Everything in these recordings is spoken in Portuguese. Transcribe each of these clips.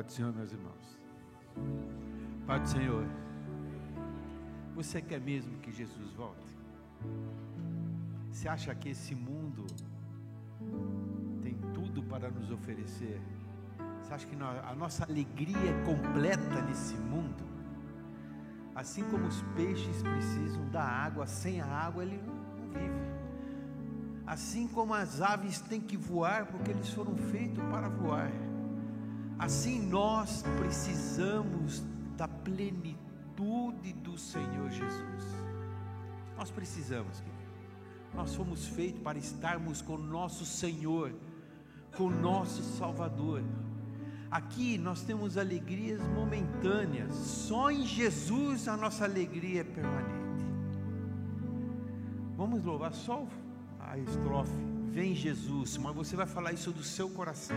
Pai do Senhor, meus irmãos. Pai do Senhor, você quer mesmo que Jesus volte? Você acha que esse mundo tem tudo para nos oferecer? Você acha que a nossa alegria é completa nesse mundo? Assim como os peixes precisam da água, sem a água ele não vive. Assim como as aves têm que voar, porque eles foram feitos para voar. Assim nós precisamos da plenitude do Senhor Jesus. Nós precisamos, querido. Nós fomos feitos para estarmos com o nosso Senhor, com o nosso Salvador. Aqui nós temos alegrias momentâneas, só em Jesus a nossa alegria é permanente. Vamos louvar só a estrofe, vem Jesus, mas você vai falar isso do seu coração,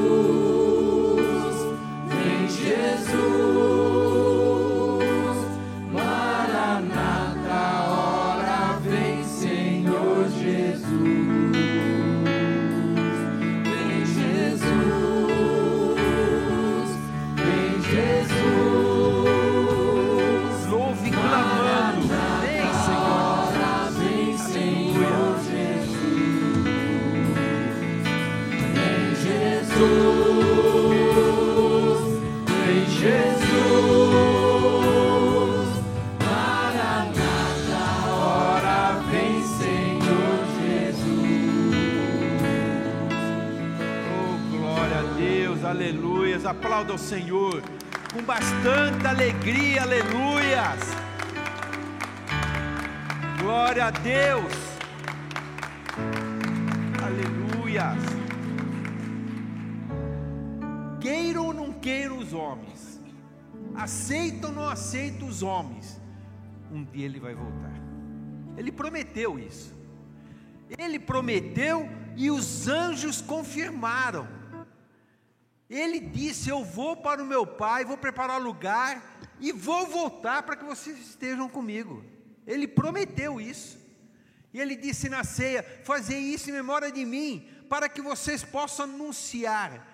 ao Senhor com bastante alegria, aleluias. Glória a Deus, aleluias. Queiram ou não queiram os homens, aceitam ou não aceitam os homens, um dia ele vai voltar. Ele prometeu isso. Ele prometeu e os anjos confirmaram. Ele disse: Eu vou para o meu pai, vou preparar lugar e vou voltar para que vocês estejam comigo. Ele prometeu isso. E ele disse na ceia: Fazer isso em memória de mim, para que vocês possam anunciar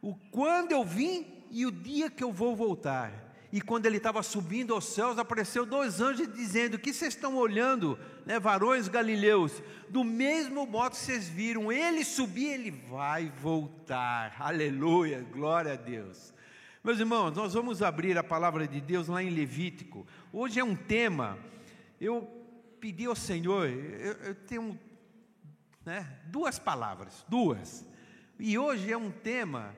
o quando eu vim e o dia que eu vou voltar. E quando ele estava subindo aos céus, apareceu dois anjos dizendo: Que vocês estão olhando, né, varões galileus? Do mesmo modo que vocês viram, ele subir, ele vai voltar. Aleluia, glória a Deus. Meus irmãos, nós vamos abrir a palavra de Deus lá em Levítico. Hoje é um tema. Eu pedi ao Senhor, eu, eu tenho né, duas palavras, duas. E hoje é um tema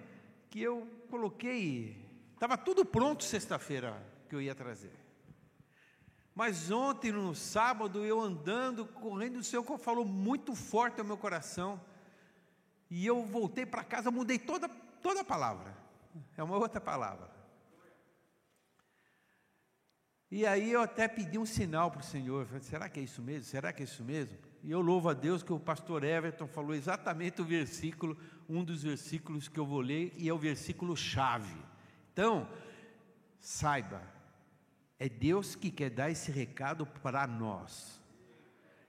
que eu coloquei Estava tudo pronto sexta-feira que eu ia trazer. Mas ontem, no sábado, eu andando, correndo, o Senhor falou muito forte ao meu coração. E eu voltei para casa, mudei toda, toda a palavra. É uma outra palavra. E aí eu até pedi um sinal para o Senhor. Falei, será que é isso mesmo? Será que é isso mesmo? E eu louvo a Deus que o pastor Everton falou exatamente o versículo, um dos versículos que eu vou ler, e é o versículo chave. Então, saiba, é Deus que quer dar esse recado para nós.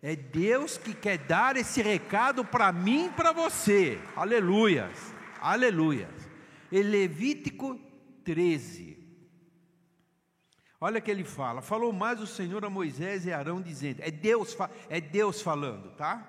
É Deus que quer dar esse recado para mim e para você. Aleluias. Aleluias. Levítico 13. Olha que ele fala: Falou mais o Senhor a Moisés e Arão, dizendo: É Deus, é Deus falando, tá?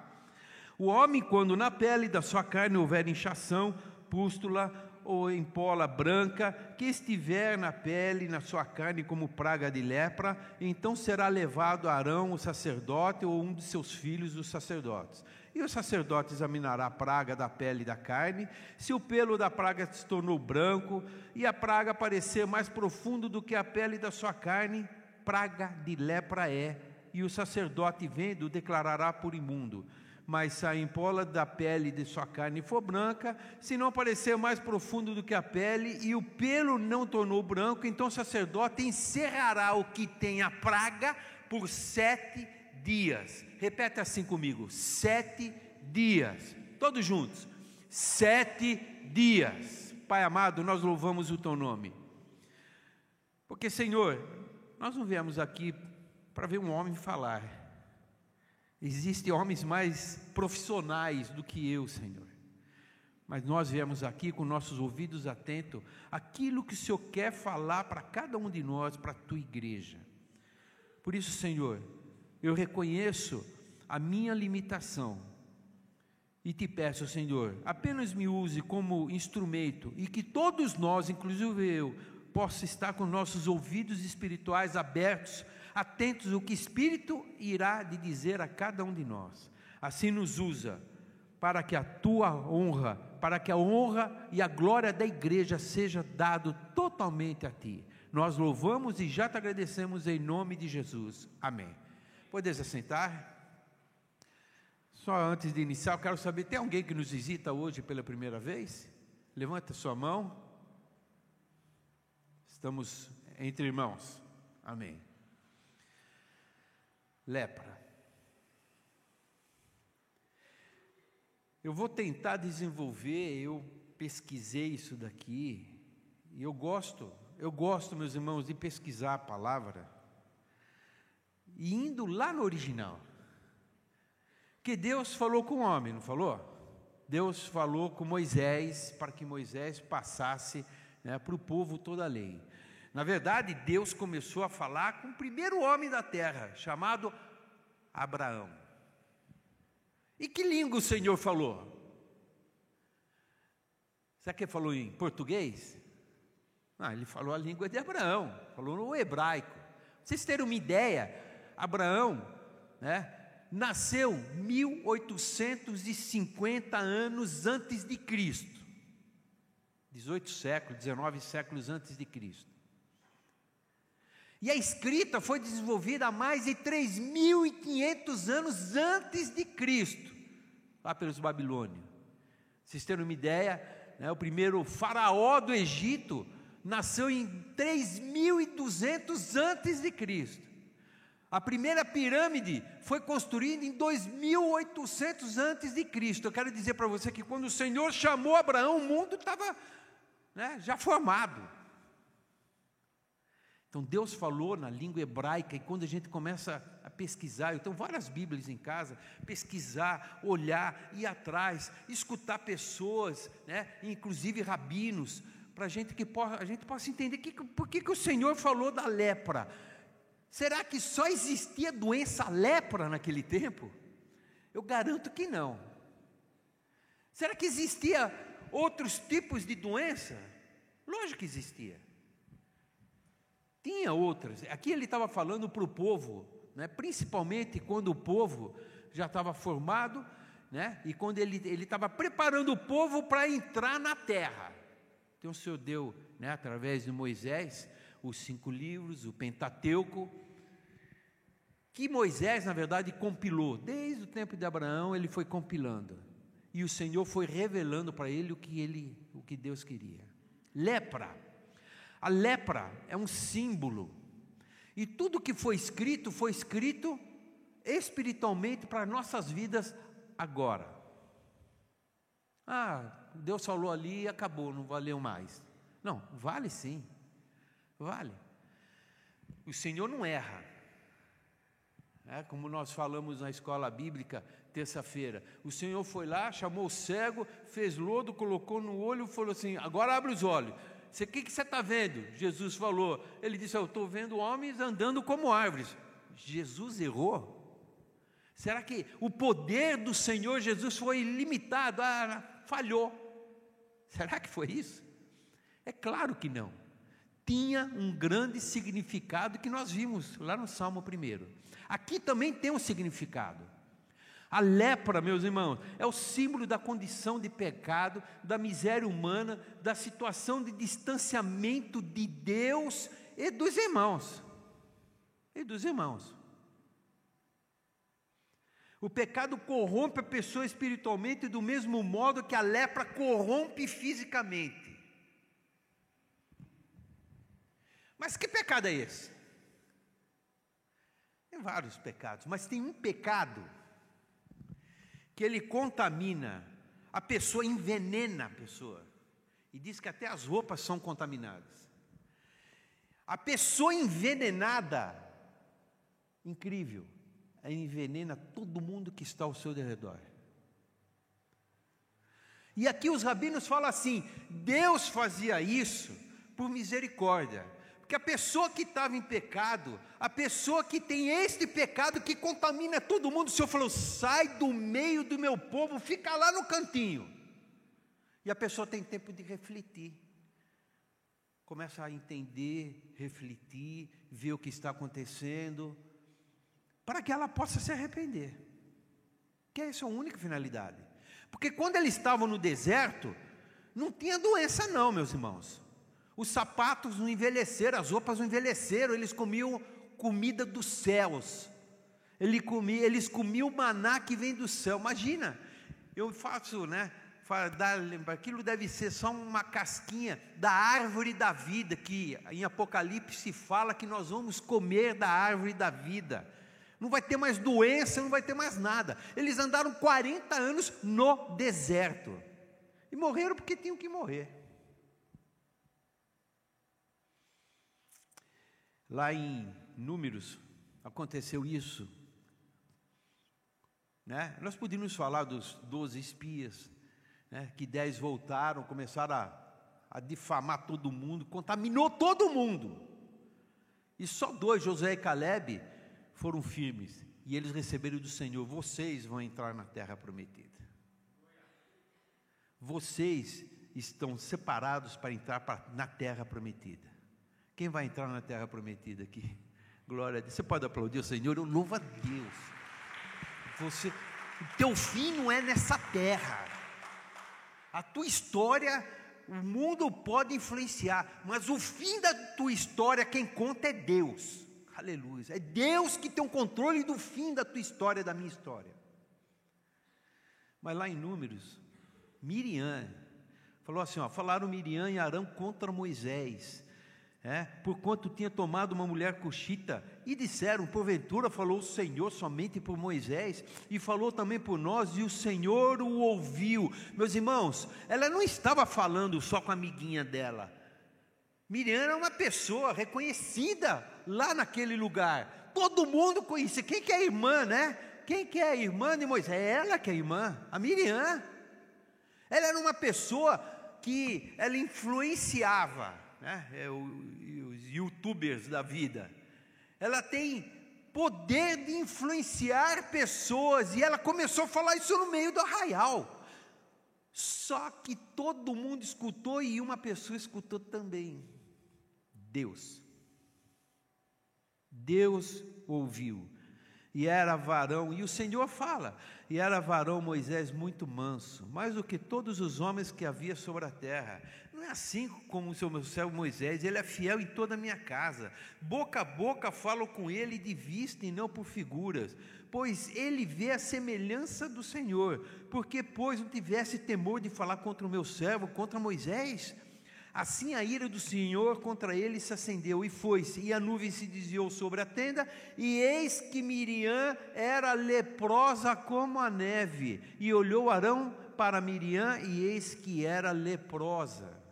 O homem, quando na pele da sua carne houver inchação, pústula, ou em pola branca, que estiver na pele, na sua carne, como praga de lepra, então será levado a Arão, o sacerdote, ou um de seus filhos, os sacerdotes. E o sacerdote examinará a praga da pele e da carne, se o pelo da praga se tornou branco, e a praga parecer mais profundo do que a pele da sua carne, praga de lepra é, e o sacerdote vendo declarará por imundo mas se a empola da pele de sua carne for branca, se não aparecer mais profundo do que a pele, e o pelo não tornou branco, então o sacerdote encerrará o que tem a praga por sete dias. Repete assim comigo: sete dias. Todos juntos. sete dias. Pai amado, nós louvamos o teu nome. Porque, Senhor, nós não viemos aqui para ver um homem falar. Existem homens mais profissionais do que eu, Senhor. Mas nós viemos aqui com nossos ouvidos atentos aquilo que o Senhor quer falar para cada um de nós, para a tua igreja. Por isso, Senhor, eu reconheço a minha limitação e te peço, Senhor, apenas me use como instrumento e que todos nós, inclusive eu, possa estar com nossos ouvidos espirituais abertos, atentos ao que o Espírito irá de dizer a cada um de nós. Assim nos usa para que a tua honra, para que a honra e a glória da igreja seja dado totalmente a ti. Nós louvamos e já te agradecemos em nome de Jesus. Amém. Podes assentar? Só antes de iniciar, eu quero saber: tem alguém que nos visita hoje pela primeira vez? Levanta sua mão. Estamos entre irmãos. Amém. Lepra. Eu vou tentar desenvolver, eu pesquisei isso daqui, e eu gosto, eu gosto, meus irmãos, de pesquisar a palavra, e indo lá no original. Que Deus falou com o homem, não falou? Deus falou com Moisés para que Moisés passasse né, para o povo toda a lei. Na verdade, Deus começou a falar com o primeiro homem da terra, chamado Abraão. E que língua o Senhor falou? Será que ele falou em português? Ah, ele falou a língua de Abraão, falou no hebraico. Pra vocês terem uma ideia, Abraão, né, nasceu 1850 anos antes de Cristo. 18 séculos, 19 séculos antes de Cristo. E a escrita foi desenvolvida há mais de 3.500 anos antes de Cristo, lá pelos babilônios. Vocês terem uma ideia, né, o primeiro faraó do Egito nasceu em 3.200 antes de Cristo. A primeira pirâmide foi construída em 2800 antes de Cristo. Eu quero dizer para você que quando o Senhor chamou Abraão, o mundo estava né, já formado. Então Deus falou na língua hebraica e quando a gente começa a pesquisar, eu tenho várias Bíblias em casa, pesquisar, olhar, ir atrás, escutar pessoas, né, inclusive rabinos, para a gente que a gente possa entender que, por que, que o Senhor falou da lepra. Será que só existia doença lepra naquele tempo? Eu garanto que não. Será que existia outros tipos de doença? Lógico que existia. Tinha outras. Aqui ele estava falando para o povo, né? principalmente quando o povo já estava formado, né? e quando ele estava preparando o povo para entrar na terra. Então o Senhor deu, né, através de Moisés, os cinco livros, o Pentateuco, que Moisés, na verdade, compilou. Desde o tempo de Abraão, ele foi compilando. E o Senhor foi revelando para ele o que ele, o que Deus queria. Lepra. A lepra é um símbolo. E tudo que foi escrito foi escrito espiritualmente para nossas vidas agora. Ah, Deus falou ali e acabou, não valeu mais. Não, vale sim. Vale. O Senhor não erra. É, como nós falamos na escola bíblica terça-feira. O Senhor foi lá, chamou o cego, fez lodo, colocou no olho e falou assim: agora abre os olhos. O que, que você está vendo? Jesus falou. Ele disse: Eu estou vendo homens andando como árvores. Jesus errou? Será que o poder do Senhor Jesus foi limitado? Ah, falhou. Será que foi isso? É claro que não tinha um grande significado que nós vimos lá no Salmo 1. Aqui também tem um significado. A lepra, meus irmãos, é o símbolo da condição de pecado, da miséria humana, da situação de distanciamento de Deus e dos irmãos. E dos irmãos. O pecado corrompe a pessoa espiritualmente do mesmo modo que a lepra corrompe fisicamente. Mas que pecado é esse? Tem vários pecados, mas tem um pecado que ele contamina a pessoa envenena a pessoa. E diz que até as roupas são contaminadas. A pessoa envenenada, incrível, envenena todo mundo que está ao seu redor. E aqui os rabinos falam assim: Deus fazia isso por misericórdia. Porque a pessoa que estava em pecado, a pessoa que tem este pecado que contamina todo mundo, o Senhor falou: sai do meio do meu povo, fica lá no cantinho. E a pessoa tem tempo de refletir. Começa a entender, refletir, ver o que está acontecendo, para que ela possa se arrepender. Que essa é a única finalidade. Porque quando eles estavam no deserto, não tinha doença, não, meus irmãos. Os sapatos não envelheceram, as roupas não envelheceram, eles comiam comida dos céus. Eles comiam maná que vem do céu. Imagina, eu faço, né? Aquilo deve ser só uma casquinha da árvore da vida, que em Apocalipse fala que nós vamos comer da árvore da vida. Não vai ter mais doença, não vai ter mais nada. Eles andaram 40 anos no deserto e morreram porque tinham que morrer. Lá em Números aconteceu isso. Né? Nós podíamos falar dos doze espias, né? que dez voltaram, começaram a, a difamar todo mundo, contaminou todo mundo. E só dois, José e Caleb, foram firmes. E eles receberam do Senhor: vocês vão entrar na terra prometida. Vocês estão separados para entrar na terra prometida. Quem vai entrar na terra prometida aqui? Glória a Deus. Você pode aplaudir o Senhor? Eu louvo a Deus. Você, o teu fim não é nessa terra. A tua história, o mundo pode influenciar, mas o fim da tua história, quem conta é Deus. Aleluia. É Deus que tem o controle do fim da tua história, da minha história. Mas lá em Números, Miriam falou assim: ó, falaram Miriam e Arão contra Moisés é, por quanto tinha tomado uma mulher cuxita, e disseram: Porventura falou o Senhor somente por Moisés, e falou também por nós, e o Senhor o ouviu. Meus irmãos, ela não estava falando só com a amiguinha dela. Miriam era uma pessoa reconhecida lá naquele lugar. Todo mundo conhecia. Quem que é a irmã, né? Quem que é a irmã de Moisés? É ela que é a irmã, a Miriam. Ela era uma pessoa que ela influenciava né? é o, os youtubers da vida, ela tem poder de influenciar pessoas, e ela começou a falar isso no meio do arraial. Só que todo mundo escutou e uma pessoa escutou também. Deus. Deus ouviu. E era varão, e o Senhor fala: e era varão Moisés muito manso, mais do que todos os homens que havia sobre a terra. Não é assim como o seu servo Moisés, ele é fiel em toda a minha casa. Boca a boca falo com ele de vista e não por figuras, pois ele vê a semelhança do Senhor. Porque, pois, não tivesse temor de falar contra o meu servo, contra Moisés? Assim a ira do Senhor contra ele se acendeu e foi-se, e a nuvem se desviou sobre a tenda, e eis que Miriam era leprosa como a neve. E olhou Arão para Miriam, e eis que era leprosa.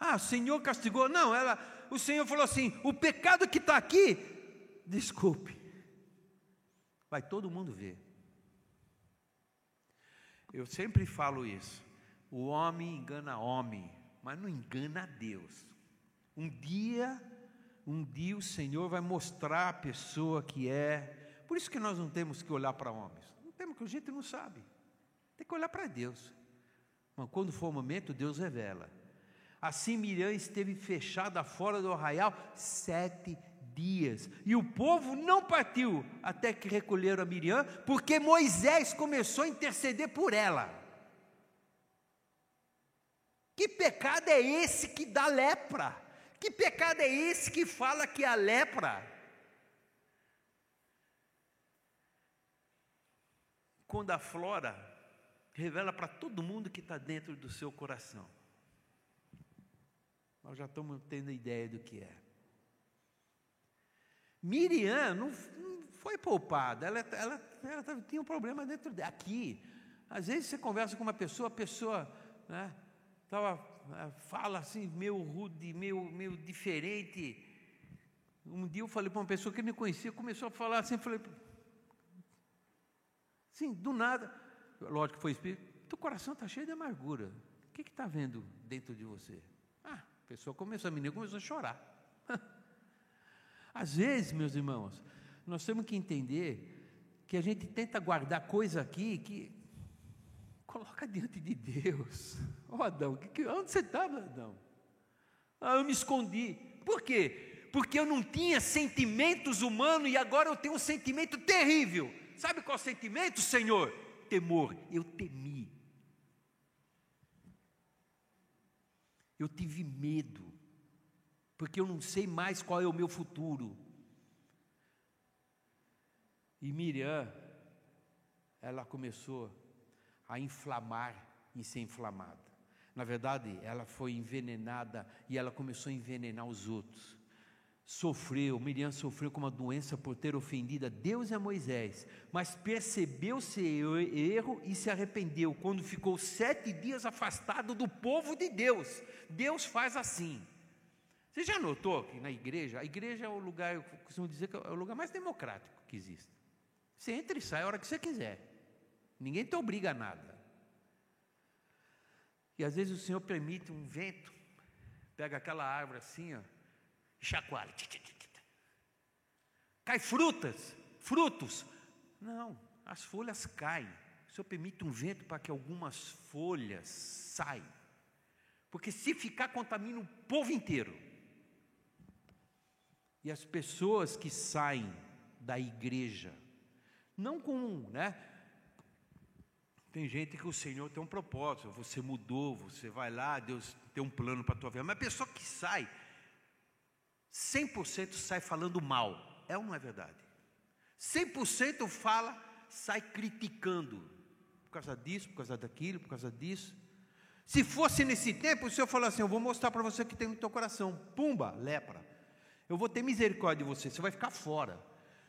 Ah, o Senhor castigou. Não, ela, o Senhor falou assim: o pecado que está aqui, desculpe, vai todo mundo ver. Eu sempre falo isso. O homem engana homem, mas não engana a Deus. Um dia, um dia o Senhor vai mostrar a pessoa que é. Por isso que nós não temos que olhar para homens. Não temos que a gente não sabe. Tem que olhar para Deus. Mas quando for o momento, Deus revela. Assim Miriam esteve fechada fora do arraial sete dias. E o povo não partiu até que recolheram a Miriam, porque Moisés começou a interceder por ela. Que pecado é esse que dá lepra? Que pecado é esse que fala que a lepra? Quando a flora revela para todo mundo que está dentro do seu coração. Nós já estamos tendo ideia do que é. Miriam não, não foi poupada, ela, ela, ela, tinha um problema dentro. Aqui, Às vezes você conversa com uma pessoa, a pessoa né, tava, né, fala assim, meio rude, meio, meio diferente. Um dia eu falei para uma pessoa que me conhecia, começou a falar assim, eu falei, sim, do nada, lógico que foi espírito, teu coração está cheio de amargura. O que está vendo dentro de você? Ah, a pessoa começou, a menina começou a chorar. Às vezes, meus irmãos, nós temos que entender que a gente tenta guardar coisa aqui que coloca diante de Deus. Ó oh, Adão, que, que, onde você estava, Adão? Ah, eu me escondi. Por quê? Porque eu não tinha sentimentos humanos e agora eu tenho um sentimento terrível. Sabe qual é sentimento, Senhor? Temor. Eu temi. Eu tive medo, porque eu não sei mais qual é o meu futuro. E Miriam, ela começou a inflamar e ser inflamada. Na verdade, ela foi envenenada e ela começou a envenenar os outros. Sofreu, Miriam sofreu com uma doença por ter ofendido a Deus e a Moisés, mas percebeu seu erro e se arrependeu quando ficou sete dias afastado do povo de Deus. Deus faz assim. Você já notou que na igreja, a igreja é o lugar, eu costumo dizer que é o lugar mais democrático que existe. Você entra e sai a hora que você quiser. Ninguém te obriga a nada. E às vezes o Senhor permite um vento, pega aquela árvore assim, ó, e chacoalha. Cai frutas, frutos. Não, as folhas caem. O Senhor permite um vento para que algumas folhas saiam. Porque se ficar, contamina o povo inteiro. E as pessoas que saem da igreja, não com, né? Tem gente que o Senhor tem um propósito, você mudou, você vai lá, Deus tem um plano para a tua vida. Mas a pessoa que sai, 100% sai falando mal. É ou não é verdade? 100% fala, sai criticando. Por causa disso, por causa daquilo, por causa disso. Se fosse nesse tempo, o Senhor falou assim: Eu vou mostrar para você o que tem no teu coração. Pumba, lepra. Eu vou ter misericórdia de você, você vai ficar fora.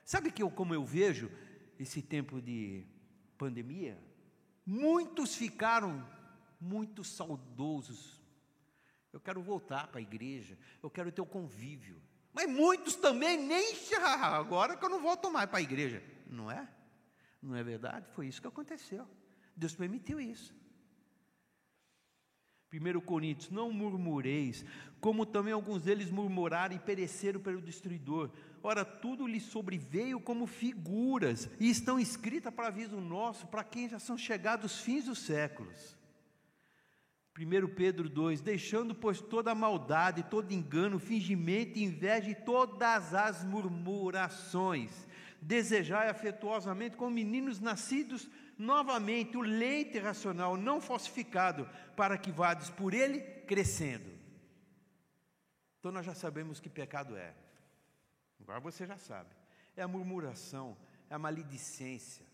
Sabe que eu, como eu vejo? esse tempo de pandemia, muitos ficaram muito saudosos. Eu quero voltar para a igreja, eu quero ter o convívio. Mas muitos também nem já, agora que eu não volto mais para a igreja. Não é? Não é verdade? Foi isso que aconteceu. Deus permitiu isso. 1 Coríntios, não murmureis, como também alguns deles murmuraram e pereceram pelo destruidor. Ora, tudo lhe sobreveio como figuras, e estão escritas para aviso nosso, para quem já são chegados os fins dos séculos. 1 Pedro 2: Deixando, pois, toda maldade, todo engano, fingimento, inveja e todas as murmurações, desejai afetuosamente como meninos nascidos novamente o leite racional não falsificado, para que vades por ele crescendo. Então nós já sabemos que pecado é. Agora você já sabe. É a murmuração, é a maledicência.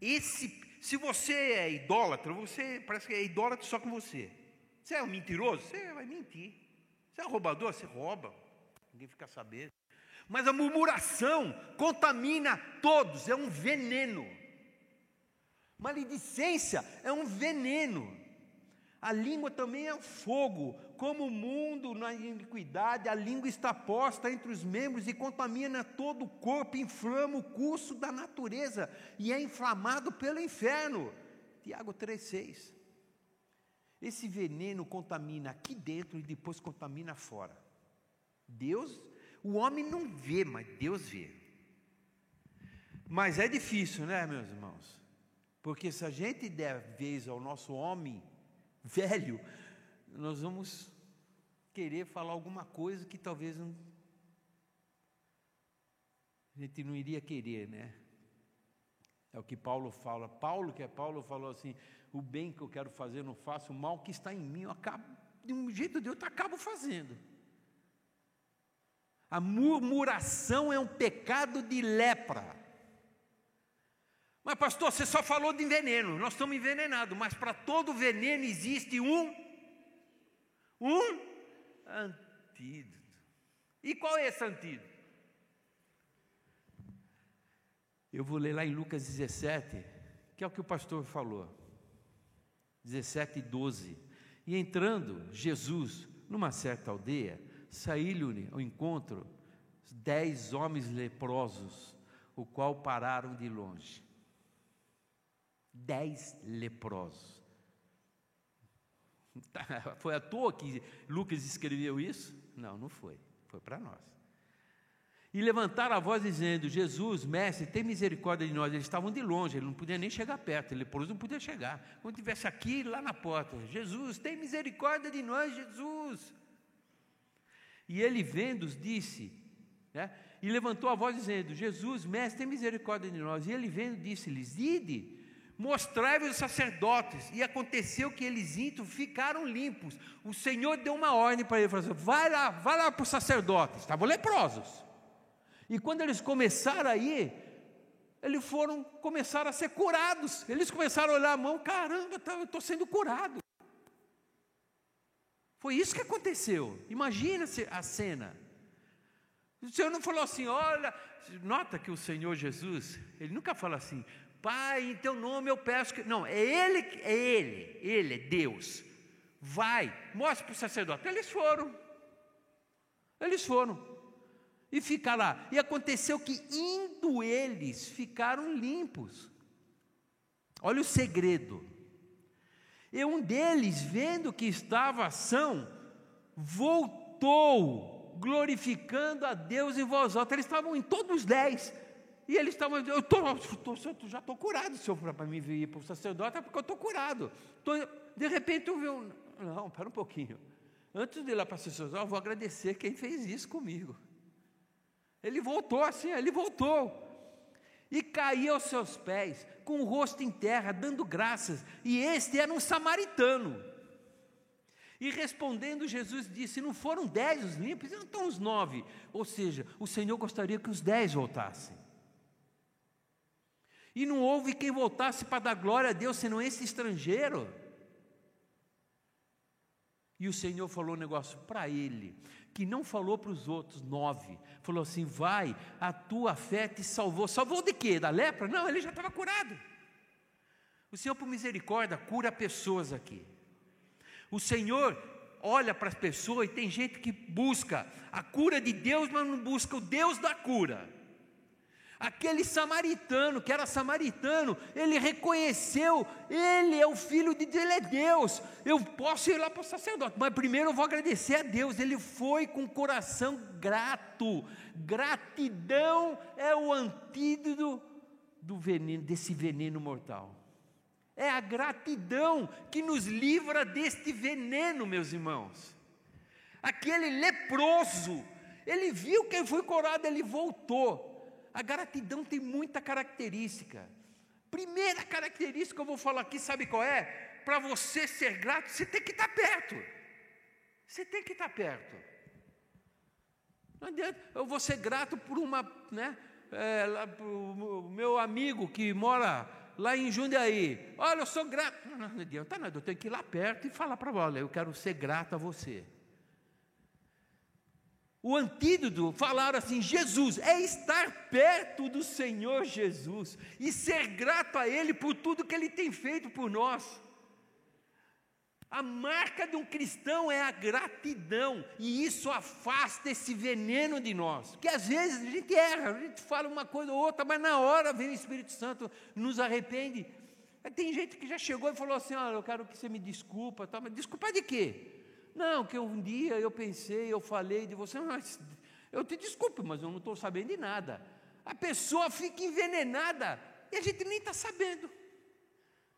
Esse, se você é idólatra, você parece que é idólatra só com você. Você é um mentiroso, você vai mentir. Você é um roubador, você rouba. Ninguém fica sabendo. Mas a murmuração contamina todos, é um veneno. Maledicência é um veneno. A língua também é fogo. Como o mundo na iniquidade, a língua está posta entre os membros e contamina todo o corpo, inflama o curso da natureza e é inflamado pelo inferno. Tiago 3,6. Esse veneno contamina aqui dentro e depois contamina fora. Deus o homem não vê, mas Deus vê. Mas é difícil, né, meus irmãos? Porque se a gente der vez ao nosso homem velho, nós vamos querer falar alguma coisa que talvez não, a gente não iria querer, né? É o que Paulo fala. Paulo, que é Paulo, falou assim: o bem que eu quero fazer, não faço, o mal que está em mim, eu acabo, de um jeito de outro, acabo fazendo. A murmuração é um pecado de lepra. Mas, pastor, você só falou de veneno. Nós estamos envenenados, mas para todo veneno existe um um antídoto. E qual é esse antídoto? Eu vou ler lá em Lucas 17, que é o que o pastor falou. 17 e 12. E entrando Jesus numa certa aldeia, saíram-lhe ao encontro dez homens leprosos, o qual pararam de longe. Dez leprosos. Foi à toa que Lucas escreveu isso? Não, não foi. Foi para nós. E levantaram a voz dizendo: Jesus, mestre, tem misericórdia de nós. Eles estavam de longe, ele não podia nem chegar perto, ele não podia chegar. Quando estivesse aqui, lá na porta, Jesus, tem misericórdia de nós, Jesus. E ele vendo-os, disse, né? E levantou a voz dizendo: Jesus, mestre, tem misericórdia de nós. E ele vendo, disse-lhes: Ide, mostrai-vos os sacerdotes. E aconteceu que eles indo ficaram limpos. O Senhor deu uma ordem para ele: falou assim, vai lá, vai lá para os sacerdotes. Estavam leprosos. E quando eles começaram a ir, eles foram, começaram a ser curados. Eles começaram a olhar a mão, caramba, tá, eu estou sendo curado. Foi isso que aconteceu. Imagina a cena. O Senhor não falou assim, olha, nota que o Senhor Jesus, ele nunca fala assim, Pai, em teu nome eu peço que. Não, é Ele, é Ele, Ele é Deus. Vai, mostre para o sacerdote. Eles foram. Eles foram e ficar lá. E aconteceu que, indo eles, ficaram limpos. Olha o segredo. E um deles, vendo que estava ação, voltou, glorificando a Deus em voz alta. Eles estavam em todos os dez. E eles estavam, eu tô, tô, já estou curado, senhor, para mim vir para o sacerdote, é porque eu estou curado. Tô, de repente eu vi um. Não, para um pouquinho. Antes de ir lá para o sacerdote, eu vou agradecer quem fez isso comigo. Ele voltou assim, ele voltou. E caiu aos seus pés, com o rosto em terra, dando graças. E este era um samaritano. E respondendo, Jesus disse: Não foram dez os limpos, não estão os nove. Ou seja, o Senhor gostaria que os dez voltassem. E não houve quem voltasse para dar glória a Deus, senão esse estrangeiro. E o Senhor falou um negócio para ele que não falou para os outros, nove. Falou assim: vai, a tua fé te salvou. Salvou de quê? Da lepra? Não, ele já estava curado. O Senhor, por misericórdia, cura pessoas aqui. O Senhor olha para as pessoas e tem gente que busca a cura de Deus, mas não busca o Deus da cura. Aquele samaritano, que era samaritano, ele reconheceu, ele é o filho de Deus, ele é Deus. Eu posso ir lá para o sacerdote, mas primeiro eu vou agradecer a Deus. Ele foi com coração grato. Gratidão é o antídoto do veneno, desse veneno mortal. É a gratidão que nos livra deste veneno, meus irmãos. Aquele leproso, ele viu quem foi curado, ele voltou a gratidão tem muita característica. Primeira característica que eu vou falar aqui, sabe qual é? Para você ser grato, você tem que estar perto. Você tem que estar perto. Não adianta, eu vou ser grato por uma, né? É, lá, o meu amigo que mora lá em Jundiaí. Olha, eu sou grato. Não, não adianta nada, eu tenho que ir lá perto e falar para ela, eu quero ser grato a você. O antídoto, falaram assim: Jesus, é estar perto do Senhor Jesus e ser grato a Ele por tudo que Ele tem feito por nós. A marca de um cristão é a gratidão, e isso afasta esse veneno de nós. Que às vezes a gente erra, a gente fala uma coisa ou outra, mas na hora vem o Espírito Santo, nos arrepende. Tem gente que já chegou e falou assim: Olha, eu quero que você me desculpa, tá? mas desculpa de quê? Não, que um dia eu pensei, eu falei de você, mas eu te desculpo, mas eu não estou sabendo de nada. A pessoa fica envenenada e a gente nem está sabendo.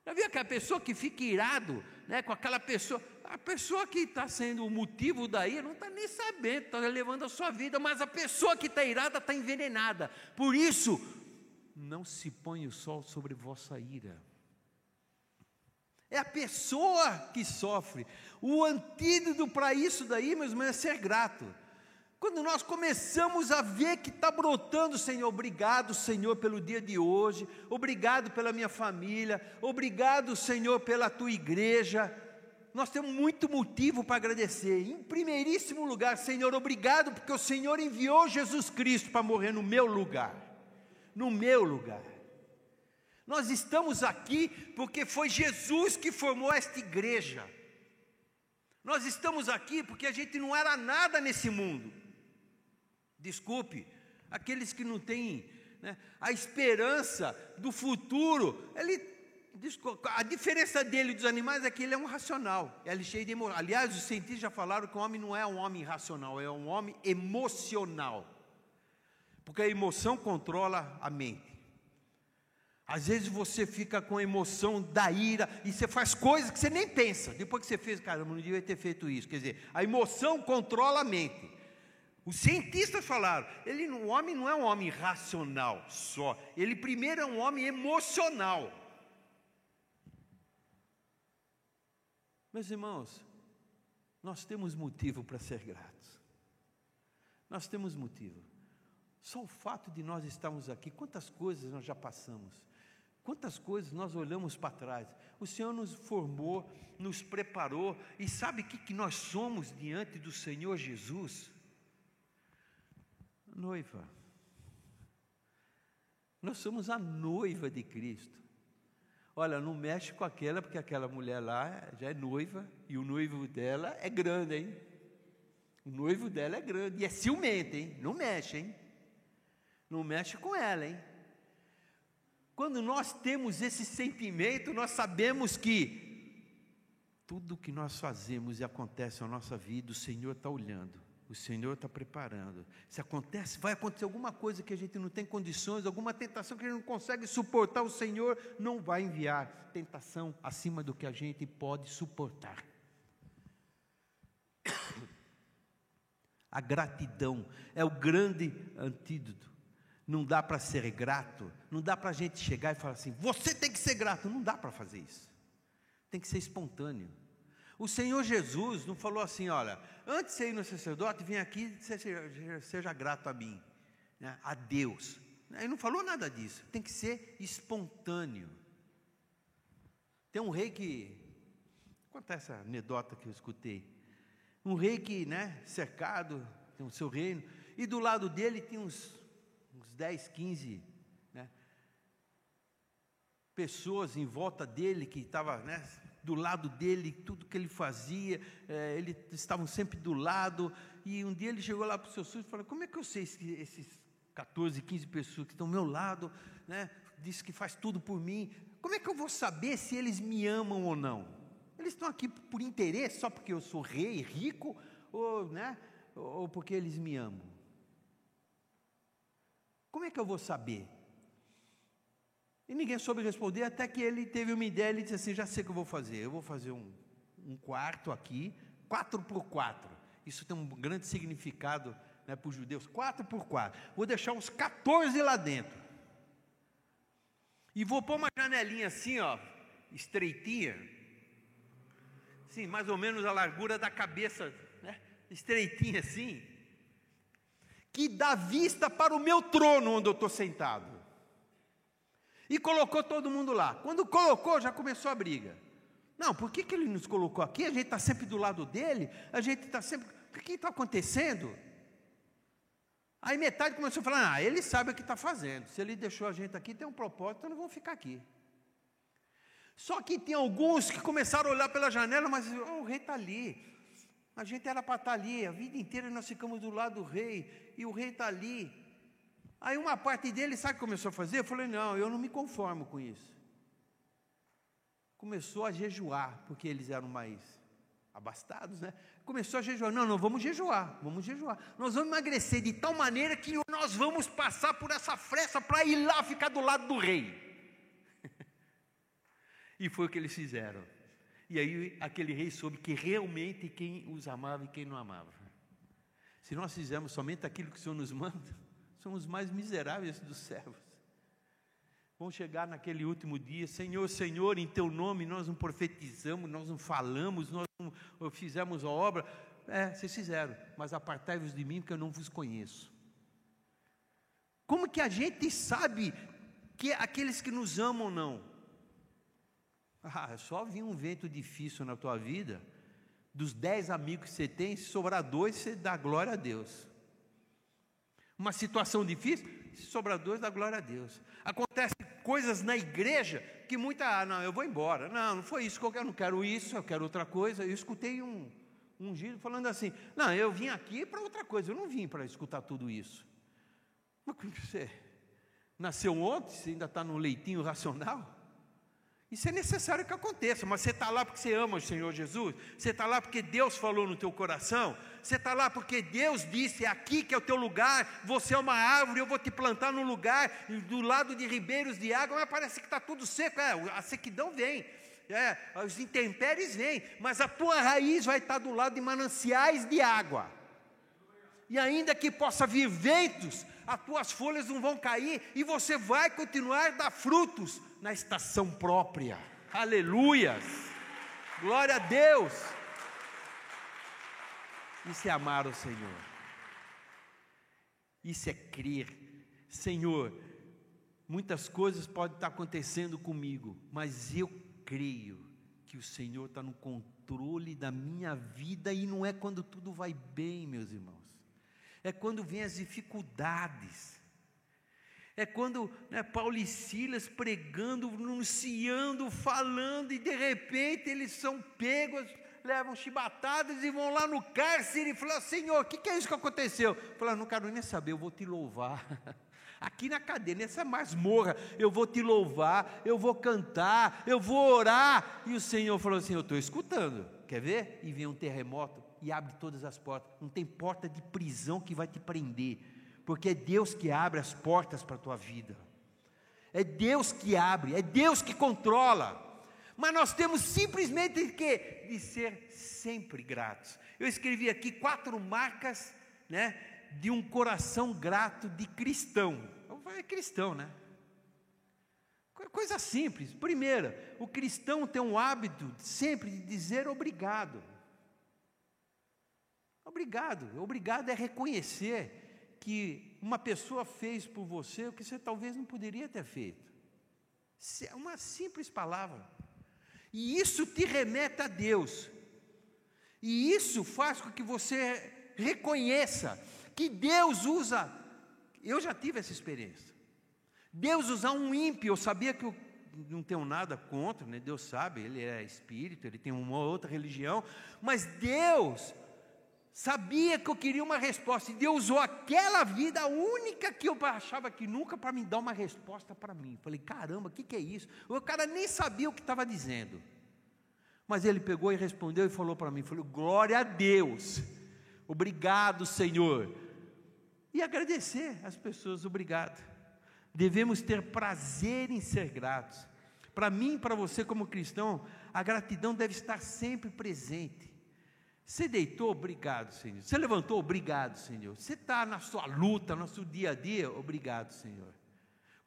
Já viu aquela pessoa que fica irado né, com aquela pessoa? A pessoa que está sendo o motivo da ira não está nem sabendo, está levando a sua vida, mas a pessoa que está irada está envenenada. Por isso, não se põe o sol sobre vossa ira. É a pessoa que sofre. O antídoto para isso daí, meus irmãos, é ser grato. Quando nós começamos a ver que está brotando, Senhor, obrigado, Senhor, pelo dia de hoje, obrigado pela minha família, obrigado, Senhor, pela tua igreja. Nós temos muito motivo para agradecer. Em primeiríssimo lugar, Senhor, obrigado porque o Senhor enviou Jesus Cristo para morrer no meu lugar. No meu lugar. Nós estamos aqui porque foi Jesus que formou esta igreja. Nós estamos aqui porque a gente não era nada nesse mundo. Desculpe, aqueles que não têm né, a esperança do futuro, ele a diferença dele dos animais é que ele é um racional, é cheio de emoção. Aliás, os cientistas já falaram que o homem não é um homem racional, é um homem emocional. Porque a emoção controla a mente. Às vezes você fica com a emoção da ira e você faz coisas que você nem pensa. Depois que você fez, caramba, não devia ter feito isso. Quer dizer, a emoção controla a mente. Os cientistas falaram, ele, o homem não é um homem racional só. Ele primeiro é um homem emocional. Meus irmãos, nós temos motivo para ser gratos. Nós temos motivo. Só o fato de nós estarmos aqui, quantas coisas nós já passamos. Quantas coisas nós olhamos para trás. O Senhor nos formou, nos preparou, e sabe o que, que nós somos diante do Senhor Jesus? Noiva. Nós somos a noiva de Cristo. Olha, não mexe com aquela, porque aquela mulher lá já é noiva, e o noivo dela é grande, hein? O noivo dela é grande, e é ciumento, hein? Não mexe, hein? Não mexe com ela, hein? Quando nós temos esse sentimento, nós sabemos que tudo que nós fazemos e acontece na nossa vida, o Senhor está olhando, o Senhor está preparando. Se acontece, vai acontecer alguma coisa que a gente não tem condições, alguma tentação que a gente não consegue suportar, o Senhor não vai enviar tentação acima do que a gente pode suportar. A gratidão é o grande antídoto não dá para ser grato, não dá para a gente chegar e falar assim, você tem que ser grato, não dá para fazer isso, tem que ser espontâneo. O Senhor Jesus não falou assim, olha, antes de ir no sacerdote, vem aqui seja, seja, grato a mim, né, a Deus. Ele não falou nada disso, tem que ser espontâneo. Tem um rei que, conta essa anedota que eu escutei, um rei que, né, cercado, tem o seu reino, e do lado dele tinha uns 10, 15 né, pessoas em volta dele que estavam né, do lado dele, tudo que ele fazia, é, eles estavam sempre do lado. E um dia ele chegou lá para o seu filho e falou: Como é que eu sei que esses 14, 15 pessoas que estão ao meu lado, né, diz que faz tudo por mim, como é que eu vou saber se eles me amam ou não? Eles estão aqui por interesse, só porque eu sou rei, rico, ou, né, ou porque eles me amam? Como é que eu vou saber? E ninguém soube responder, até que ele teve uma ideia, ele disse assim: já sei o que eu vou fazer, eu vou fazer um, um quarto aqui, quatro por quatro. Isso tem um grande significado né, para os judeus, quatro por quatro. Vou deixar uns 14 lá dentro. E vou pôr uma janelinha assim, ó, estreitinha. Sim, mais ou menos a largura da cabeça, né? Estreitinha assim que dá vista para o meu trono onde eu estou sentado. E colocou todo mundo lá. Quando colocou, já começou a briga. Não, por que, que ele nos colocou aqui? A gente está sempre do lado dele, a gente está sempre. O que está acontecendo? Aí metade começou a falar: ah, ele sabe o que está fazendo. Se ele deixou a gente aqui, tem um propósito, então não vamos ficar aqui. Só que tem alguns que começaram a olhar pela janela, mas oh, o rei está ali. A gente era para estar tá ali, a vida inteira nós ficamos do lado do rei, e o rei está ali. Aí uma parte dele, sabe o que começou a fazer? Eu falei, não, eu não me conformo com isso. Começou a jejuar, porque eles eram mais abastados, né? Começou a jejuar. Não, não, vamos jejuar, vamos jejuar. Nós vamos emagrecer de tal maneira que nós vamos passar por essa fresta para ir lá ficar do lado do rei. e foi o que eles fizeram. E aí aquele rei soube que realmente quem os amava e quem não amava. Se nós fizermos somente aquilo que o Senhor nos manda, somos os mais miseráveis dos servos. Vamos chegar naquele último dia, Senhor, Senhor, em teu nome nós não profetizamos, nós não falamos, nós não fizemos a obra. É, vocês fizeram, mas apartai-vos de mim, porque eu não vos conheço. Como que a gente sabe que aqueles que nos amam não? Ah, só vir um vento difícil na tua vida, dos dez amigos que você tem, se sobrar dois, você dá glória a Deus. Uma situação difícil, se sobrar dois, dá glória a Deus. Acontece coisas na igreja que muita, ah, não, eu vou embora. Não, não foi isso eu não quero isso, eu quero outra coisa. Eu escutei um, um giro falando assim: não, eu vim aqui para outra coisa, eu não vim para escutar tudo isso. Mas você nasceu ontem, você ainda está no leitinho racional? Isso é necessário que aconteça, mas você está lá porque você ama o Senhor Jesus, você está lá porque Deus falou no teu coração, você está lá porque Deus disse: é aqui que é o teu lugar, você é uma árvore, eu vou te plantar no lugar, do lado de ribeiros de água, mas parece que está tudo seco, é, a sequidão vem, é, os intempéries vêm, mas a tua raiz vai estar do lado de mananciais de água. E ainda que possa vir ventos, as tuas folhas não vão cair e você vai continuar a dar frutos na estação própria. Aleluias! Glória a Deus! Isso é amar o Senhor. Isso é crer. Senhor, muitas coisas podem estar acontecendo comigo, mas eu creio que o Senhor está no controle da minha vida e não é quando tudo vai bem, meus irmãos. É quando vem as dificuldades. É quando né, Paulo e Silas pregando, anunciando, falando, e de repente eles são pegos, levam chibatadas e vão lá no cárcere e falam: Senhor, o que, que, é isso que aconteceu? Falaram: Não quero nem saber, eu vou te louvar. Aqui na cadeia, nessa masmorra, eu vou te louvar, eu vou cantar, eu vou orar. E o Senhor falou assim: Eu estou escutando, quer ver? E vem um terremoto e abre todas as portas. Não tem porta de prisão que vai te prender, porque é Deus que abre as portas para a tua vida. É Deus que abre, é Deus que controla. Mas nós temos simplesmente que de ser sempre gratos. Eu escrevi aqui quatro marcas, né, de um coração grato de cristão. É cristão, né? Coisa simples. Primeira, o cristão tem um hábito sempre de dizer obrigado. Obrigado. Obrigado é reconhecer que uma pessoa fez por você o que você talvez não poderia ter feito. É uma simples palavra. E isso te remete a Deus. E isso faz com que você reconheça que Deus usa. Eu já tive essa experiência. Deus usar um ímpio, eu sabia que eu não tenho nada contra, né? Deus sabe, ele é espírito, ele tem uma outra religião, mas Deus sabia que eu queria uma resposta, e Deus usou aquela vida, única que eu achava que nunca, para me dar uma resposta para mim. Falei, caramba, o que, que é isso? O cara nem sabia o que estava dizendo. Mas ele pegou e respondeu e falou para mim: falou, glória a Deus, obrigado, Senhor. E agradecer às pessoas, obrigado. Devemos ter prazer em ser gratos. Para mim, para você como cristão, a gratidão deve estar sempre presente. Você deitou, obrigado, Senhor. Você levantou, obrigado, Senhor. Você está na sua luta, no seu dia a dia, obrigado, Senhor.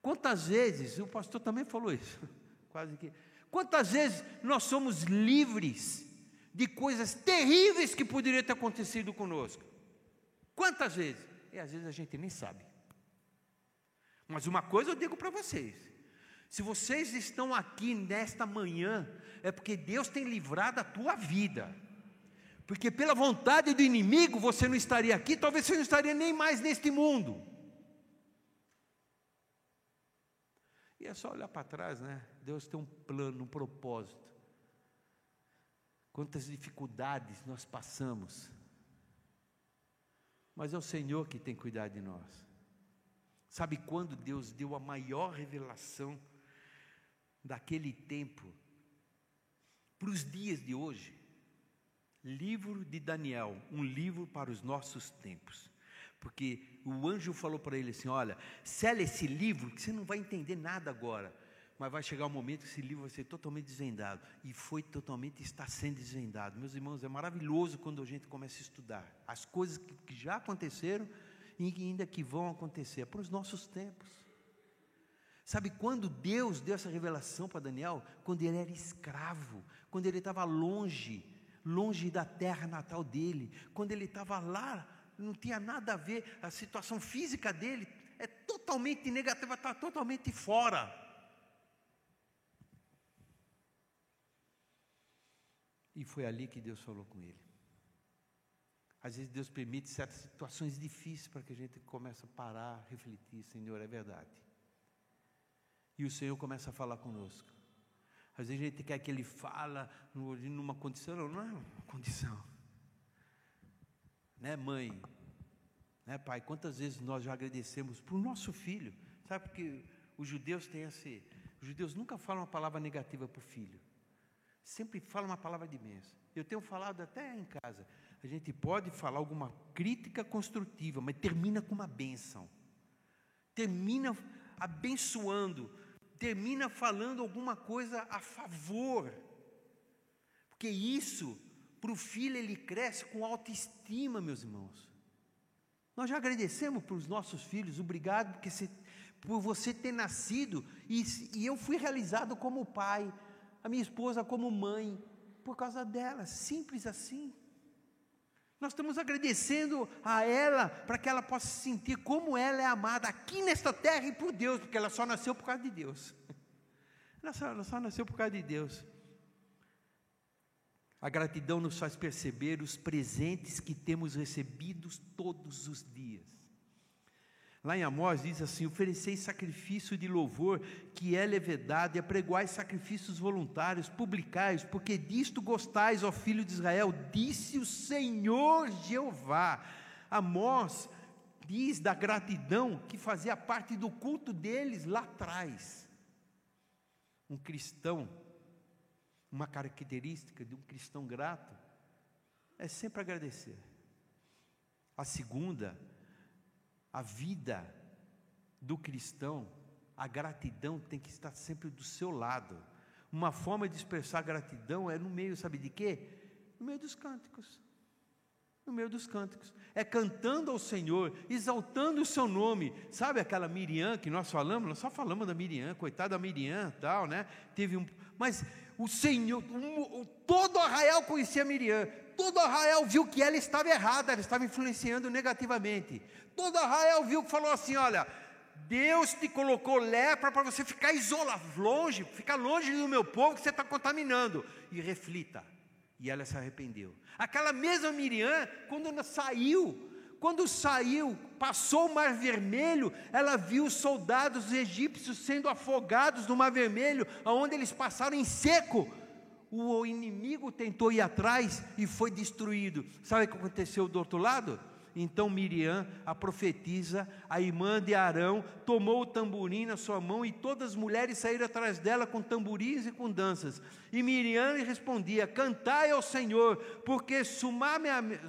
Quantas vezes, o pastor também falou isso, quase que. Quantas vezes nós somos livres de coisas terríveis que poderiam ter acontecido conosco? Quantas vezes? E às vezes a gente nem sabe. Mas uma coisa eu digo para vocês: se vocês estão aqui nesta manhã, é porque Deus tem livrado a tua vida. Porque pela vontade do inimigo você não estaria aqui, talvez você não estaria nem mais neste mundo. E é só olhar para trás, né? Deus tem um plano, um propósito. Quantas dificuldades nós passamos. Mas é o Senhor que tem cuidado de nós. Sabe quando Deus deu a maior revelação daquele tempo para os dias de hoje? Livro de Daniel, um livro para os nossos tempos. Porque o anjo falou para ele assim: Olha, sela esse livro, que você não vai entender nada agora, mas vai chegar um momento que esse livro vai ser totalmente desvendado. E foi totalmente, está sendo desvendado. Meus irmãos, é maravilhoso quando a gente começa a estudar as coisas que já aconteceram e ainda que vão acontecer, é para os nossos tempos. Sabe quando Deus deu essa revelação para Daniel? Quando ele era escravo, quando ele estava longe longe da terra natal dele. Quando ele estava lá, não tinha nada a ver, a situação física dele é totalmente negativa, está totalmente fora. E foi ali que Deus falou com ele. Às vezes Deus permite certas situações difíceis para que a gente comece a parar, refletir, Senhor, é verdade. E o Senhor começa a falar conosco. Às vezes a gente quer que Ele fala numa condição, não, não é uma condição. Né, mãe? Né, pai? Quantas vezes nós já agradecemos para o nosso filho? Sabe porque os judeus têm esse. Os judeus nunca falam uma palavra negativa para o filho. Sempre falam uma palavra de bênção. Eu tenho falado até em casa. A gente pode falar alguma crítica construtiva, mas termina com uma bênção. Termina abençoando, termina falando alguma coisa a favor. Porque isso, para o filho, ele cresce com autoestima, meus irmãos. Nós já agradecemos para os nossos filhos, obrigado porque você, por você ter nascido, e, e eu fui realizado como pai, a minha esposa como mãe, por causa dela, simples assim. Nós estamos agradecendo a ela para que ela possa sentir como ela é amada aqui nesta terra e por Deus, porque ela só nasceu por causa de Deus. Ela só, ela só nasceu por causa de Deus. A gratidão nos faz perceber os presentes que temos recebidos todos os dias. Lá em Amós diz assim: ofereceis sacrifício de louvor, que é levedade, apregoais sacrifícios voluntários, publicais, porque disto gostais, ó filho de Israel, disse o Senhor Jeová. Amós diz da gratidão que fazia parte do culto deles lá atrás. Um cristão, uma característica de um cristão grato, é sempre agradecer. A segunda, a vida do cristão, a gratidão tem que estar sempre do seu lado. Uma forma de expressar gratidão é no meio, sabe de quê? No meio dos cânticos. No meio dos cânticos. É cantando ao Senhor, exaltando o seu nome. Sabe aquela Miriam que nós falamos? Nós só falamos da Miriam, coitada da Miriam, tal, né? Teve um, mas o Senhor, todo Arraial conhecia Miriam. Todo Arraial viu que ela estava errada, ela estava influenciando negativamente. Todo Arraial viu que falou assim: olha, Deus te colocou lepra para você ficar isolado, longe, ficar longe do meu povo que você está contaminando. E reflita. E ela se arrependeu. Aquela mesma Miriam, quando saiu, quando saiu, passou o Mar Vermelho, ela viu os soldados egípcios sendo afogados no Mar Vermelho, aonde eles passaram em seco o inimigo tentou ir atrás e foi destruído. Sabe o que aconteceu do outro lado? Então Miriam, a profetisa, a irmã de Arão, tomou o tamborim na sua mão e todas as mulheres saíram atrás dela com tamborins e com danças. E Miriam lhe respondia: Cantai ao Senhor, porque sumamente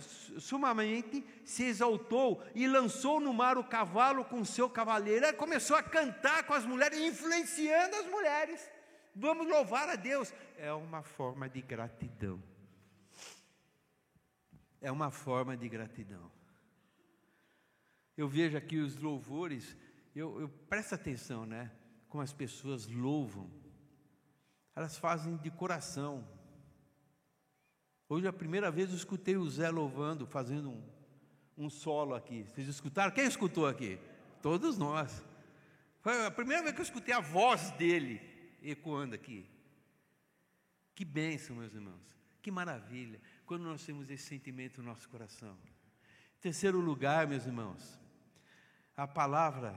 se exaltou e lançou no mar o cavalo com seu cavaleiro. Ela começou a cantar com as mulheres, influenciando as mulheres. Vamos louvar a Deus. É uma forma de gratidão. É uma forma de gratidão. Eu vejo aqui os louvores, eu, eu presta atenção, né? Como as pessoas louvam. Elas fazem de coração. Hoje é a primeira vez eu escutei o Zé louvando, fazendo um, um solo aqui. Vocês escutaram? Quem escutou aqui? Todos nós. Foi a primeira vez que eu escutei a voz dele ecoando aqui. Que bênção, meus irmãos. Que maravilha quando nós temos esse sentimento no nosso coração. Terceiro lugar, meus irmãos, a palavra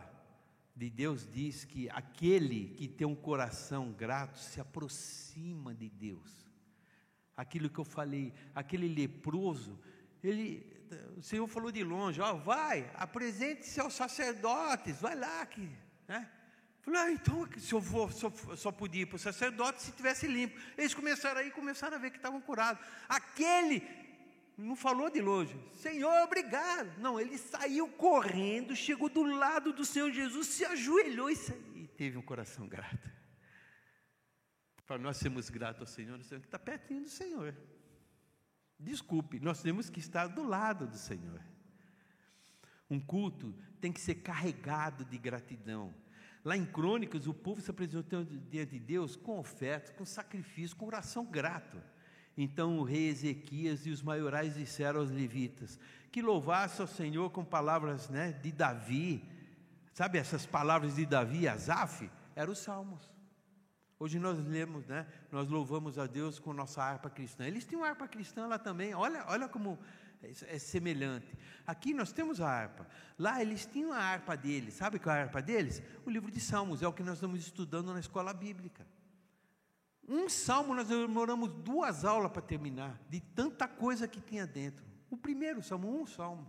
de Deus diz que aquele que tem um coração grato se aproxima de Deus. Aquilo que eu falei, aquele leproso, ele, o Senhor falou de longe, ó, vai, apresente-se aos sacerdotes, vai lá que, né? Falei, ah, então se eu, vou, só, só podia ir para o sacerdote se tivesse limpo. Eles começaram aí, começaram a ver que estavam curados. Aquele não falou de longe, Senhor, obrigado. Não, ele saiu correndo, chegou do lado do Senhor Jesus, se ajoelhou e, e teve um coração grato. Para nós sermos gratos ao Senhor, temos que estar pertinho do Senhor. Desculpe, nós temos que estar do lado do Senhor. Um culto tem que ser carregado de gratidão. Lá em Crônicas, o povo se apresentou diante de Deus com ofertas, com sacrifício, com oração grato. Então o rei Ezequias e os maiorais disseram aos levitas que louvasse ao Senhor com palavras né, de Davi. Sabe essas palavras de Davi, Asaf? Eram os salmos. Hoje nós lemos, né? Nós louvamos a Deus com nossa harpa cristã. Eles tinham harpa cristã lá também. Olha, olha como é, semelhante. Aqui nós temos a harpa. Lá eles tinham a harpa deles. Sabe qual é a harpa deles? O livro de Salmos, é o que nós estamos estudando na escola bíblica. Um salmo nós demoramos duas aulas para terminar, de tanta coisa que tinha dentro. O primeiro salmo, um salmo.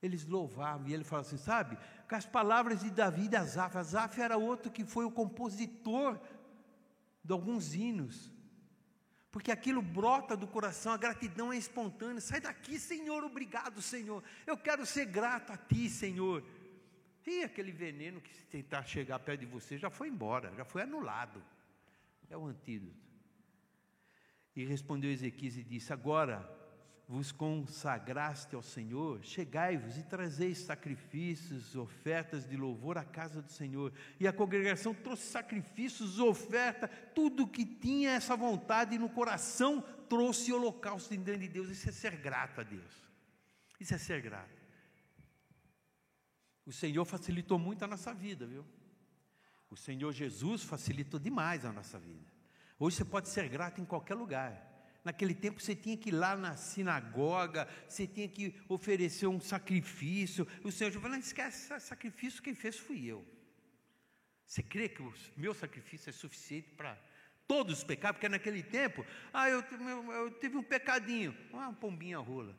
Eles louvavam, e ele falava assim, sabe? Com as palavras de Davi e de Asaf. Asaf era outro que foi o compositor de alguns hinos porque aquilo brota do coração, a gratidão é espontânea. Sai daqui, Senhor, obrigado, Senhor. Eu quero ser grato a Ti, Senhor. E aquele veneno que se tentar chegar perto de você já foi embora, já foi anulado. É o antídoto. E respondeu Ezequias e disse: Agora vos consagraste ao Senhor, chegai-vos e trazeis sacrifícios, ofertas de louvor à casa do Senhor. E a congregação trouxe sacrifícios, oferta, tudo que tinha essa vontade no coração, trouxe holocausto diante de Deus. Isso é ser grato a Deus. Isso é ser grato. O Senhor facilitou muito a nossa vida, viu? O Senhor Jesus facilitou demais a nossa vida. Hoje você pode ser grato em qualquer lugar. Naquele tempo você tinha que ir lá na sinagoga, você tinha que oferecer um sacrifício. O Senhor falou: não esquece sacrifício, quem fez fui eu. Você crê que o meu sacrifício é suficiente para todos os pecados? Porque naquele tempo, ah, eu, eu, eu tive um pecadinho, uma pombinha rola.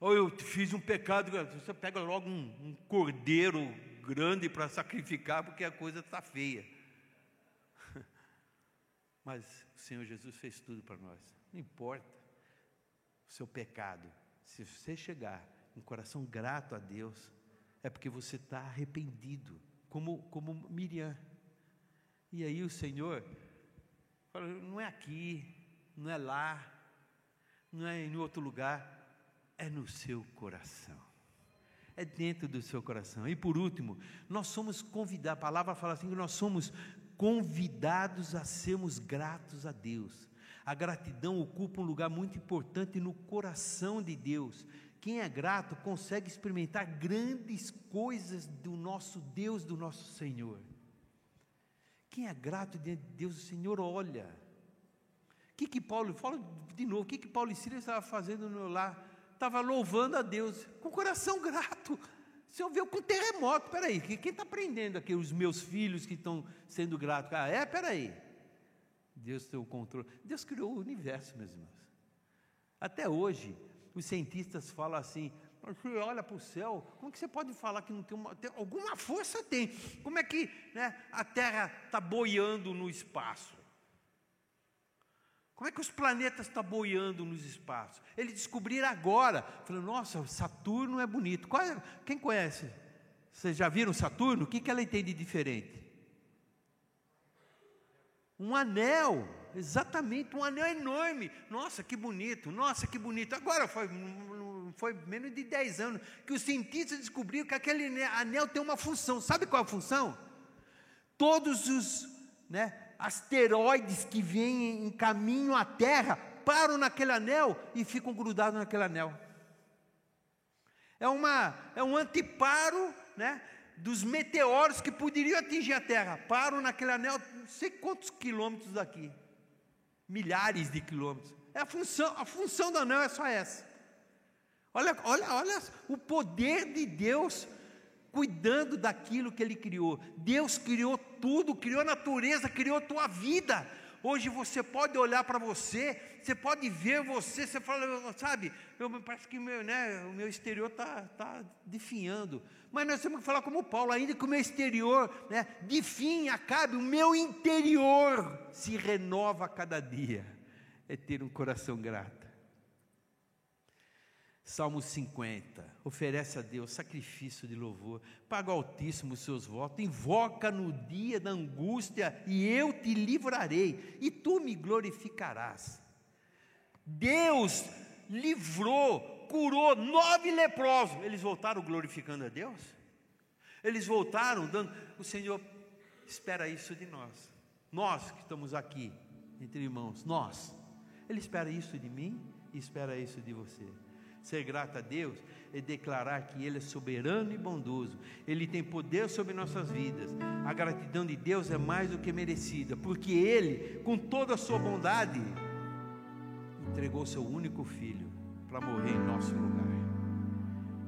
Ou eu fiz um pecado, você pega logo um, um cordeiro grande para sacrificar, porque a coisa está feia. Mas o Senhor Jesus fez tudo para nós. Não importa o seu pecado. Se você chegar um coração grato a Deus, é porque você está arrependido, como, como Miriam. E aí o Senhor fala: não é aqui, não é lá, não é em outro lugar, é no seu coração. É dentro do seu coração. E por último, nós somos convidados, a palavra fala assim nós somos convidados a sermos gratos a Deus. A gratidão ocupa um lugar muito importante no coração de Deus. Quem é grato consegue experimentar grandes coisas do nosso Deus, do nosso Senhor. Quem é grato diante de Deus, o Senhor olha. O que que Paulo, fala de novo, o que que Paulo e Silas estavam fazendo no lá? Estava louvando a Deus, com o coração grato. Você ouviu com terremoto, peraí, quem está aprendendo aqui? Os meus filhos que estão sendo gratos. Ah, é? Peraí. Deus tem o controle. Deus criou o universo, meus irmãos. Até hoje, os cientistas falam assim: olha para o céu, como que você pode falar que não tem uma. Tem, alguma força tem. Como é que né, a Terra está boiando no espaço? Como é que os planetas estão boiando nos espaços? Eles descobriram agora. Falaram, nossa, Saturno é bonito. É, quem conhece? Vocês já viram Saturno? O que, que ela tem de diferente? Um anel, exatamente, um anel enorme. Nossa, que bonito, nossa, que bonito. Agora foi, foi menos de 10 anos que os cientistas descobriram que aquele anel tem uma função. Sabe qual é a função? Todos os né, asteroides que vêm em caminho à Terra param naquele anel e ficam grudados naquele anel. É, uma, é um anteparo né, dos meteoros que poderiam atingir a Terra. Param naquele anel, não sei quantos quilômetros daqui. Milhares de quilômetros. É a função, a função do anel é só essa. Olha, olha, olha o poder de Deus cuidando daquilo que Ele criou. Deus criou tudo, criou a natureza, criou a tua vida. Hoje você pode olhar para você, você pode ver você, você fala, sabe, eu, parece que meu, né, o meu exterior está tá definhando. Mas nós temos que falar como Paulo, ainda que o meu exterior né, fim acabe, o meu interior se renova a cada dia. É ter um coração grato. Salmo 50, oferece a Deus sacrifício de louvor, paga ao Altíssimo os seus votos, invoca no dia da angústia e eu te livrarei e tu me glorificarás. Deus livrou, curou nove leprosos, eles voltaram glorificando a Deus? Eles voltaram dando, o Senhor espera isso de nós, nós que estamos aqui, entre irmãos, nós, Ele espera isso de mim e espera isso de você. Ser grato a Deus é declarar que Ele é soberano e bondoso, Ele tem poder sobre nossas vidas. A gratidão de Deus é mais do que merecida, porque Ele, com toda a sua bondade, entregou seu único filho para morrer em nosso lugar.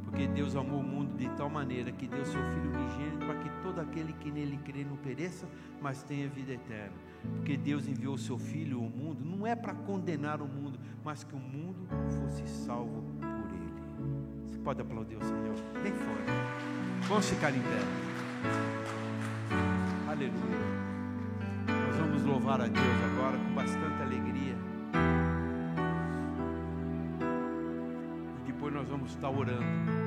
Porque Deus amou o mundo de tal maneira que deu seu Filho unigênito para que todo aquele que nele crê não pereça, mas tenha vida eterna. Porque Deus enviou o seu Filho ao mundo, não é para condenar o mundo, mas que o mundo fosse salvo por ele. Você pode aplaudir o Senhor? Bem forte. Vamos ficar em pé. Aleluia. Nós vamos louvar a Deus agora com bastante alegria. E depois nós vamos estar orando.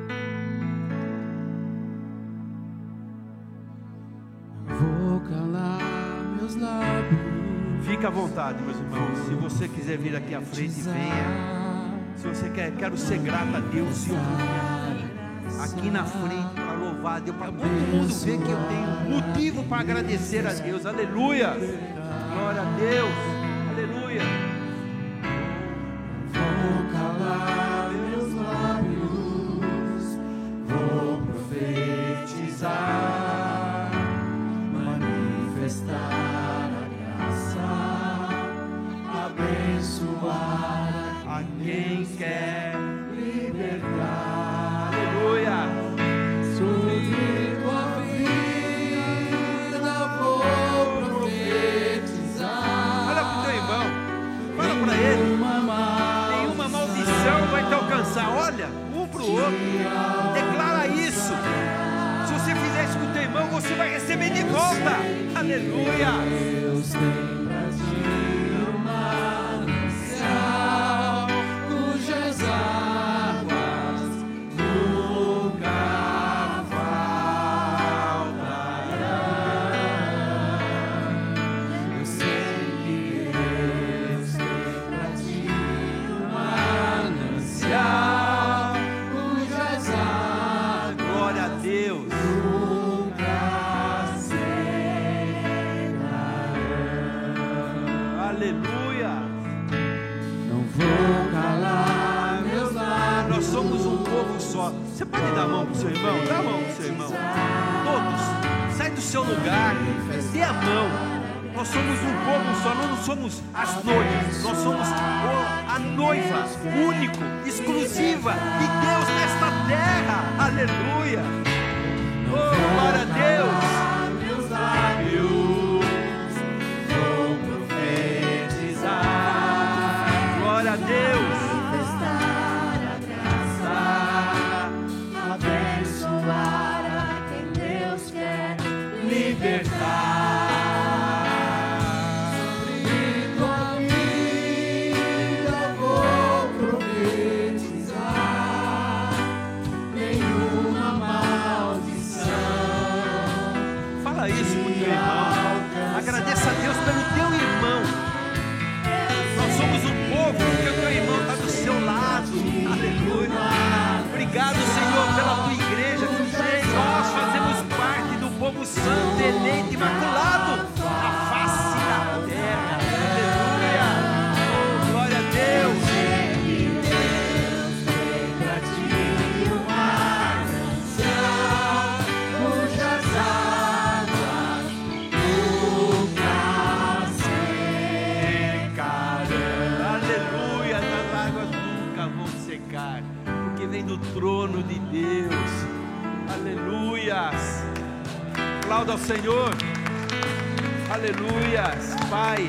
Fica à vontade, meus irmãos. Se você quiser vir aqui à frente, venha. Se você quer, quero ser grato a Deus, eu venha aqui na frente para louvar a Deus, para todo mundo ver que eu tenho motivo para agradecer a Deus. Aleluia. Glória a Deus. Senhor. Aleluias, Pai.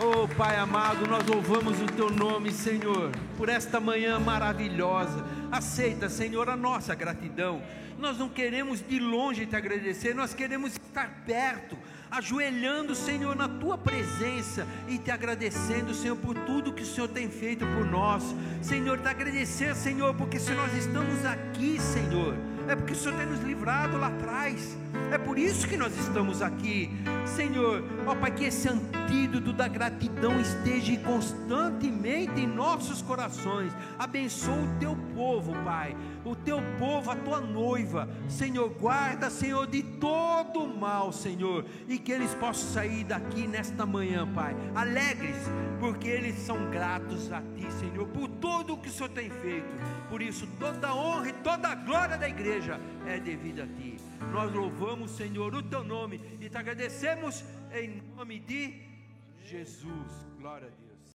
Oh Pai amado, nós louvamos o Teu nome, Senhor, por esta manhã maravilhosa. Aceita, Senhor, a nossa gratidão. Nós não queremos de longe te agradecer, nós queremos estar perto, ajoelhando, Senhor, na Tua presença e te agradecendo, Senhor, por tudo que o Senhor tem feito por nós. Senhor, te agradecer, Senhor, porque se nós estamos aqui, Senhor, é porque o Senhor tem nos livrado lá atrás. É por isso que nós estamos aqui. Senhor, ó Pai, que esse antídoto da gratidão esteja constantemente em nossos corações. Abençoa o teu povo, Pai. O teu povo, a tua noiva. Senhor, guarda, Senhor, de todo mal, Senhor. E que eles possam sair daqui nesta manhã, Pai. Alegres, porque eles são gratos a Ti, Senhor, por tudo o que o Senhor tem feito. Por isso, toda a honra e toda a glória da igreja é devida a Ti. Nós louvamos, Senhor, o Teu nome e te agradecemos em nome de Jesus. Glória a Deus.